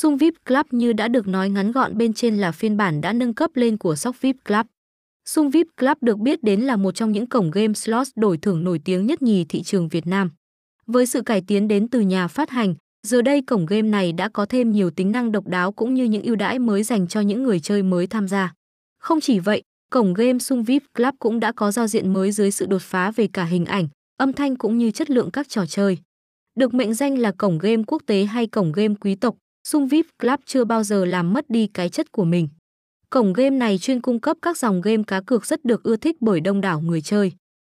Sung VIP Club như đã được nói ngắn gọn bên trên là phiên bản đã nâng cấp lên của Sóc VIP Club. Sung VIP Club được biết đến là một trong những cổng game slot đổi thưởng nổi tiếng nhất nhì thị trường Việt Nam. Với sự cải tiến đến từ nhà phát hành, giờ đây cổng game này đã có thêm nhiều tính năng độc đáo cũng như những ưu đãi mới dành cho những người chơi mới tham gia. Không chỉ vậy, cổng game Sung VIP Club cũng đã có giao diện mới dưới sự đột phá về cả hình ảnh, âm thanh cũng như chất lượng các trò chơi. Được mệnh danh là cổng game quốc tế hay cổng game quý tộc, Sung VIP Club chưa bao giờ làm mất đi cái chất của mình. Cổng game này chuyên cung cấp các dòng game cá cược rất được ưa thích bởi đông đảo người chơi.